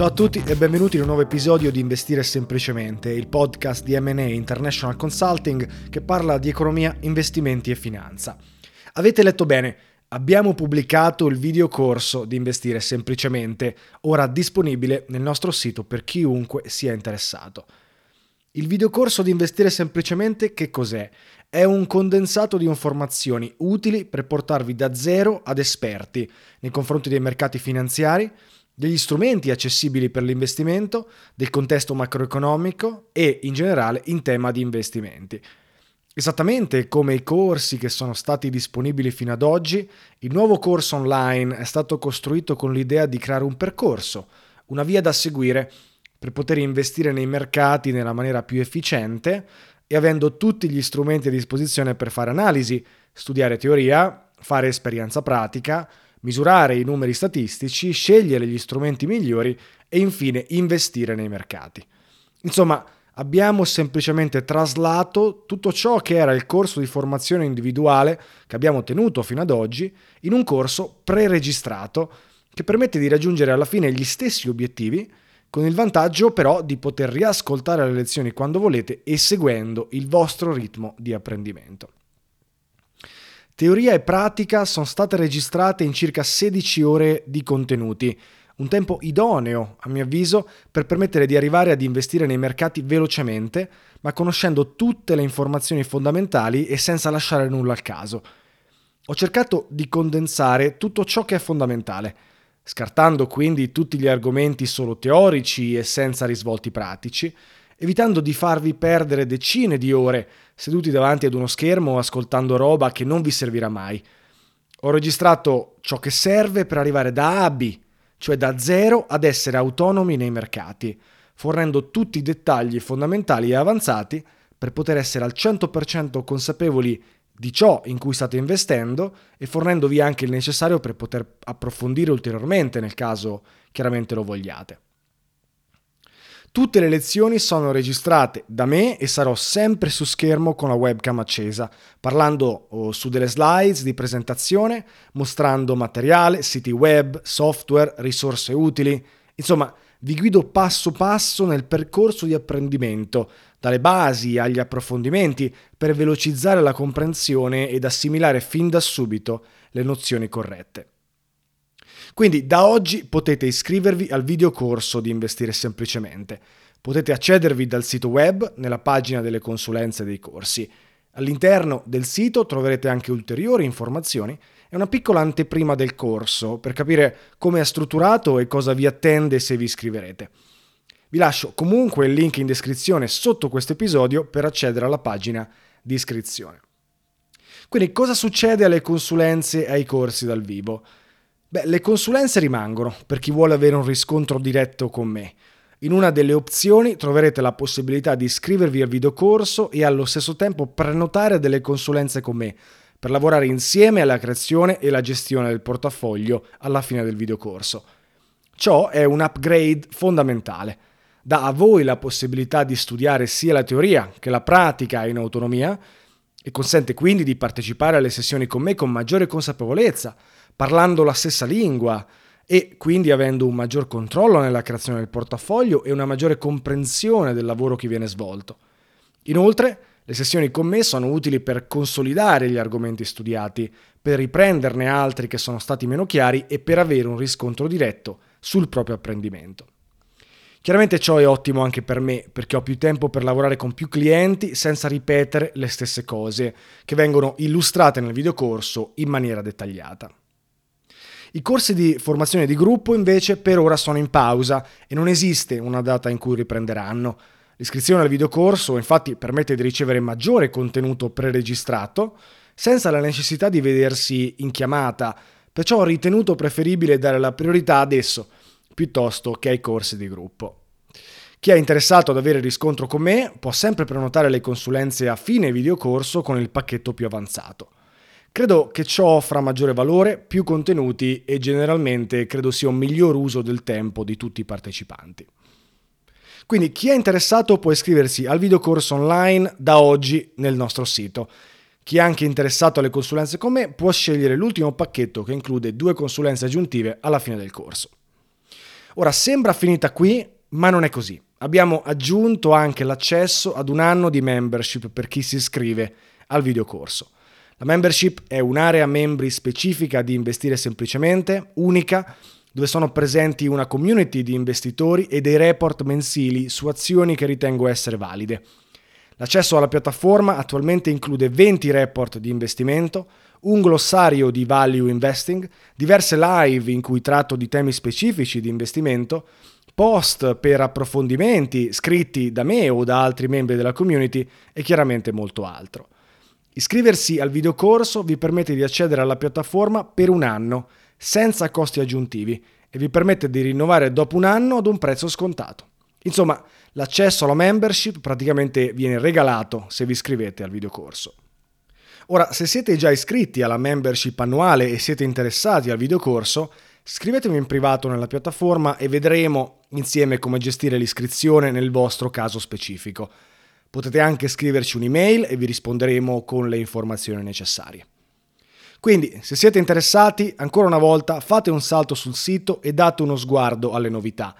Ciao a tutti e benvenuti in un nuovo episodio di Investire Semplicemente, il podcast di M&A International Consulting che parla di economia, investimenti e finanza. Avete letto bene, abbiamo pubblicato il videocorso di Investire Semplicemente, ora disponibile nel nostro sito per chiunque sia interessato. Il videocorso di Investire Semplicemente che cos'è? È un condensato di informazioni utili per portarvi da zero ad esperti nei confronti dei mercati finanziari, degli strumenti accessibili per l'investimento, del contesto macroeconomico e in generale in tema di investimenti. Esattamente come i corsi che sono stati disponibili fino ad oggi, il nuovo corso online è stato costruito con l'idea di creare un percorso, una via da seguire per poter investire nei mercati nella maniera più efficiente e avendo tutti gli strumenti a disposizione per fare analisi, studiare teoria, fare esperienza pratica, misurare i numeri statistici, scegliere gli strumenti migliori e infine investire nei mercati. Insomma, abbiamo semplicemente traslato tutto ciò che era il corso di formazione individuale che abbiamo tenuto fino ad oggi in un corso pre-registrato che permette di raggiungere alla fine gli stessi obiettivi, con il vantaggio però di poter riascoltare le lezioni quando volete e seguendo il vostro ritmo di apprendimento. Teoria e pratica sono state registrate in circa 16 ore di contenuti, un tempo idoneo, a mio avviso, per permettere di arrivare ad investire nei mercati velocemente, ma conoscendo tutte le informazioni fondamentali e senza lasciare nulla al caso. Ho cercato di condensare tutto ciò che è fondamentale, scartando quindi tutti gli argomenti solo teorici e senza risvolti pratici, evitando di farvi perdere decine di ore seduti davanti ad uno schermo ascoltando roba che non vi servirà mai. Ho registrato ciò che serve per arrivare da A cioè da zero ad essere autonomi nei mercati, fornendo tutti i dettagli fondamentali e avanzati per poter essere al 100% consapevoli di ciò in cui state investendo e fornendovi anche il necessario per poter approfondire ulteriormente nel caso chiaramente lo vogliate. Tutte le lezioni sono registrate da me e sarò sempre su schermo con la webcam accesa, parlando su delle slides di presentazione, mostrando materiale, siti web, software, risorse utili. Insomma, vi guido passo passo nel percorso di apprendimento, dalle basi agli approfondimenti, per velocizzare la comprensione ed assimilare fin da subito le nozioni corrette. Quindi da oggi potete iscrivervi al videocorso di Investire Semplicemente. Potete accedervi dal sito web nella pagina delle consulenze dei corsi. All'interno del sito troverete anche ulteriori informazioni e una piccola anteprima del corso per capire come è strutturato e cosa vi attende se vi iscriverete. Vi lascio comunque il link in descrizione sotto questo episodio per accedere alla pagina di iscrizione. Quindi cosa succede alle consulenze e ai corsi dal vivo? Beh, le consulenze rimangono per chi vuole avere un riscontro diretto con me. In una delle opzioni troverete la possibilità di iscrivervi al videocorso e allo stesso tempo prenotare delle consulenze con me per lavorare insieme alla creazione e alla gestione del portafoglio alla fine del videocorso. Ciò è un upgrade fondamentale. Dà a voi la possibilità di studiare sia la teoria che la pratica in autonomia e consente quindi di partecipare alle sessioni con me con maggiore consapevolezza parlando la stessa lingua e quindi avendo un maggior controllo nella creazione del portafoglio e una maggiore comprensione del lavoro che viene svolto. Inoltre, le sessioni con me sono utili per consolidare gli argomenti studiati, per riprenderne altri che sono stati meno chiari e per avere un riscontro diretto sul proprio apprendimento. Chiaramente ciò è ottimo anche per me, perché ho più tempo per lavorare con più clienti senza ripetere le stesse cose, che vengono illustrate nel videocorso in maniera dettagliata. I corsi di formazione di gruppo invece per ora sono in pausa e non esiste una data in cui riprenderanno. L'iscrizione al videocorso infatti permette di ricevere maggiore contenuto preregistrato senza la necessità di vedersi in chiamata, perciò ho ritenuto preferibile dare la priorità adesso piuttosto che ai corsi di gruppo. Chi è interessato ad avere riscontro con me può sempre prenotare le consulenze a fine videocorso con il pacchetto più avanzato. Credo che ciò offra maggiore valore, più contenuti e generalmente credo sia un miglior uso del tempo di tutti i partecipanti. Quindi chi è interessato può iscriversi al videocorso online da oggi nel nostro sito. Chi è anche interessato alle consulenze con me può scegliere l'ultimo pacchetto che include due consulenze aggiuntive alla fine del corso. Ora sembra finita qui, ma non è così. Abbiamo aggiunto anche l'accesso ad un anno di membership per chi si iscrive al videocorso. La membership è un'area membri specifica di Investire Semplicemente, unica, dove sono presenti una community di investitori e dei report mensili su azioni che ritengo essere valide. L'accesso alla piattaforma attualmente include 20 report di investimento, un glossario di value investing, diverse live in cui tratto di temi specifici di investimento, post per approfondimenti scritti da me o da altri membri della community e chiaramente molto altro. Iscriversi al videocorso vi permette di accedere alla piattaforma per un anno, senza costi aggiuntivi, e vi permette di rinnovare dopo un anno ad un prezzo scontato. Insomma, l'accesso alla membership praticamente viene regalato se vi iscrivete al videocorso. Ora, se siete già iscritti alla membership annuale e siete interessati al videocorso, scrivetemi in privato nella piattaforma e vedremo insieme come gestire l'iscrizione nel vostro caso specifico. Potete anche scriverci un'email e vi risponderemo con le informazioni necessarie. Quindi, se siete interessati, ancora una volta fate un salto sul sito e date uno sguardo alle novità.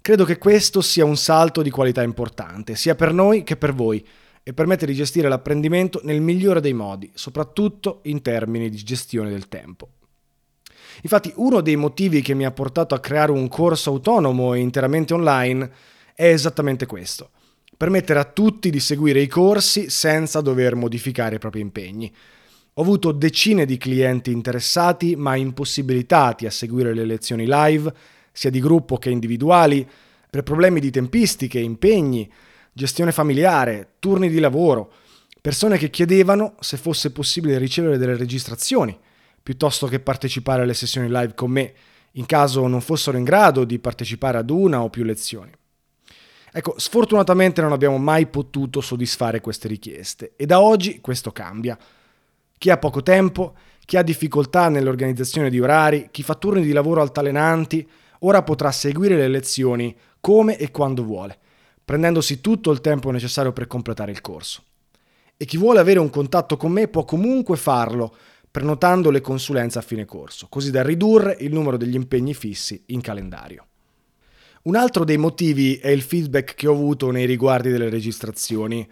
Credo che questo sia un salto di qualità importante, sia per noi che per voi, e permette di gestire l'apprendimento nel migliore dei modi, soprattutto in termini di gestione del tempo. Infatti, uno dei motivi che mi ha portato a creare un corso autonomo e interamente online è esattamente questo permettere a tutti di seguire i corsi senza dover modificare i propri impegni. Ho avuto decine di clienti interessati ma impossibilitati a seguire le lezioni live, sia di gruppo che individuali, per problemi di tempistiche, impegni, gestione familiare, turni di lavoro, persone che chiedevano se fosse possibile ricevere delle registrazioni piuttosto che partecipare alle sessioni live con me, in caso non fossero in grado di partecipare ad una o più lezioni. Ecco, sfortunatamente non abbiamo mai potuto soddisfare queste richieste e da oggi questo cambia. Chi ha poco tempo, chi ha difficoltà nell'organizzazione di orari, chi fa turni di lavoro altalenanti, ora potrà seguire le lezioni come e quando vuole prendendosi tutto il tempo necessario per completare il corso. E chi vuole avere un contatto con me può comunque farlo prenotando le consulenze a fine corso, così da ridurre il numero degli impegni fissi in calendario. Un altro dei motivi è il feedback che ho avuto nei riguardi delle registrazioni.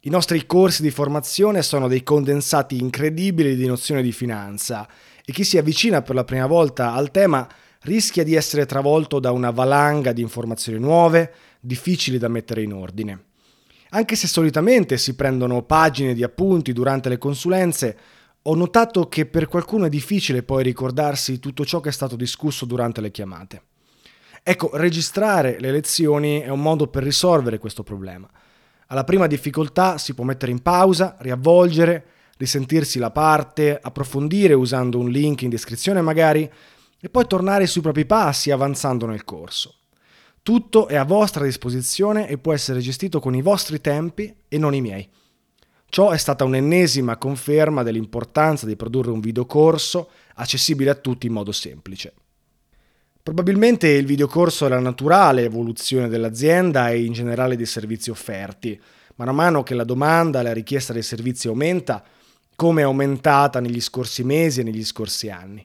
I nostri corsi di formazione sono dei condensati incredibili di nozione di finanza e chi si avvicina per la prima volta al tema rischia di essere travolto da una valanga di informazioni nuove, difficili da mettere in ordine. Anche se solitamente si prendono pagine di appunti durante le consulenze, ho notato che per qualcuno è difficile poi ricordarsi tutto ciò che è stato discusso durante le chiamate. Ecco, registrare le lezioni è un modo per risolvere questo problema. Alla prima difficoltà si può mettere in pausa, riavvolgere, risentirsi la parte, approfondire usando un link in descrizione magari, e poi tornare sui propri passi avanzando nel corso. Tutto è a vostra disposizione e può essere gestito con i vostri tempi e non i miei. Ciò è stata un'ennesima conferma dell'importanza di produrre un videocorso accessibile a tutti in modo semplice. Probabilmente il videocorso è la naturale evoluzione dell'azienda e in generale dei servizi offerti. Man mano che la domanda e la richiesta dei servizi aumenta, come è aumentata negli scorsi mesi e negli scorsi anni.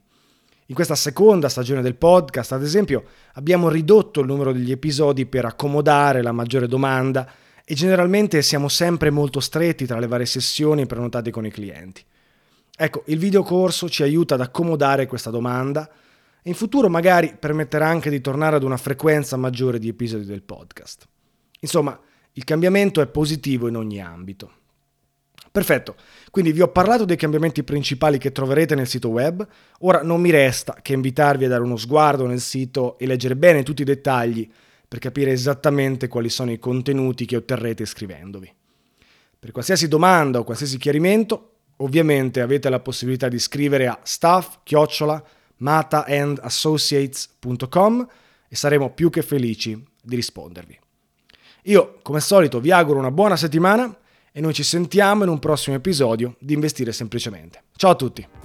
In questa seconda stagione del podcast, ad esempio, abbiamo ridotto il numero degli episodi per accomodare la maggiore domanda e generalmente siamo sempre molto stretti tra le varie sessioni prenotate con i clienti. Ecco, il videocorso ci aiuta ad accomodare questa domanda in futuro magari permetterà anche di tornare ad una frequenza maggiore di episodi del podcast. Insomma, il cambiamento è positivo in ogni ambito. Perfetto, quindi vi ho parlato dei cambiamenti principali che troverete nel sito web, ora non mi resta che invitarvi a dare uno sguardo nel sito e leggere bene tutti i dettagli per capire esattamente quali sono i contenuti che otterrete scrivendovi. Per qualsiasi domanda o qualsiasi chiarimento, ovviamente avete la possibilità di scrivere a staff mataandassociates.com e saremo più che felici di rispondervi. Io, come al solito, vi auguro una buona settimana e noi ci sentiamo in un prossimo episodio di Investire Semplicemente. Ciao a tutti!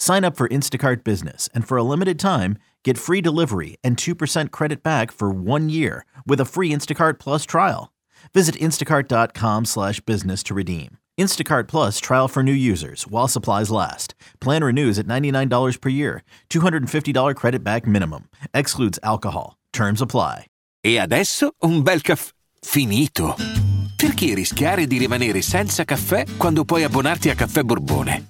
Sign up for Instacart Business and for a limited time, get free delivery and 2% credit back for one year with a free Instacart Plus trial. Visit instacart.com slash business to redeem. Instacart Plus trial for new users while supplies last. Plan renews at $99 per year. $250 credit back minimum. Excludes alcohol. Terms apply. E adesso un bel caffè finito. Perché rischiare di rimanere senza caffè quando puoi abbonarti a Caffè Borbone?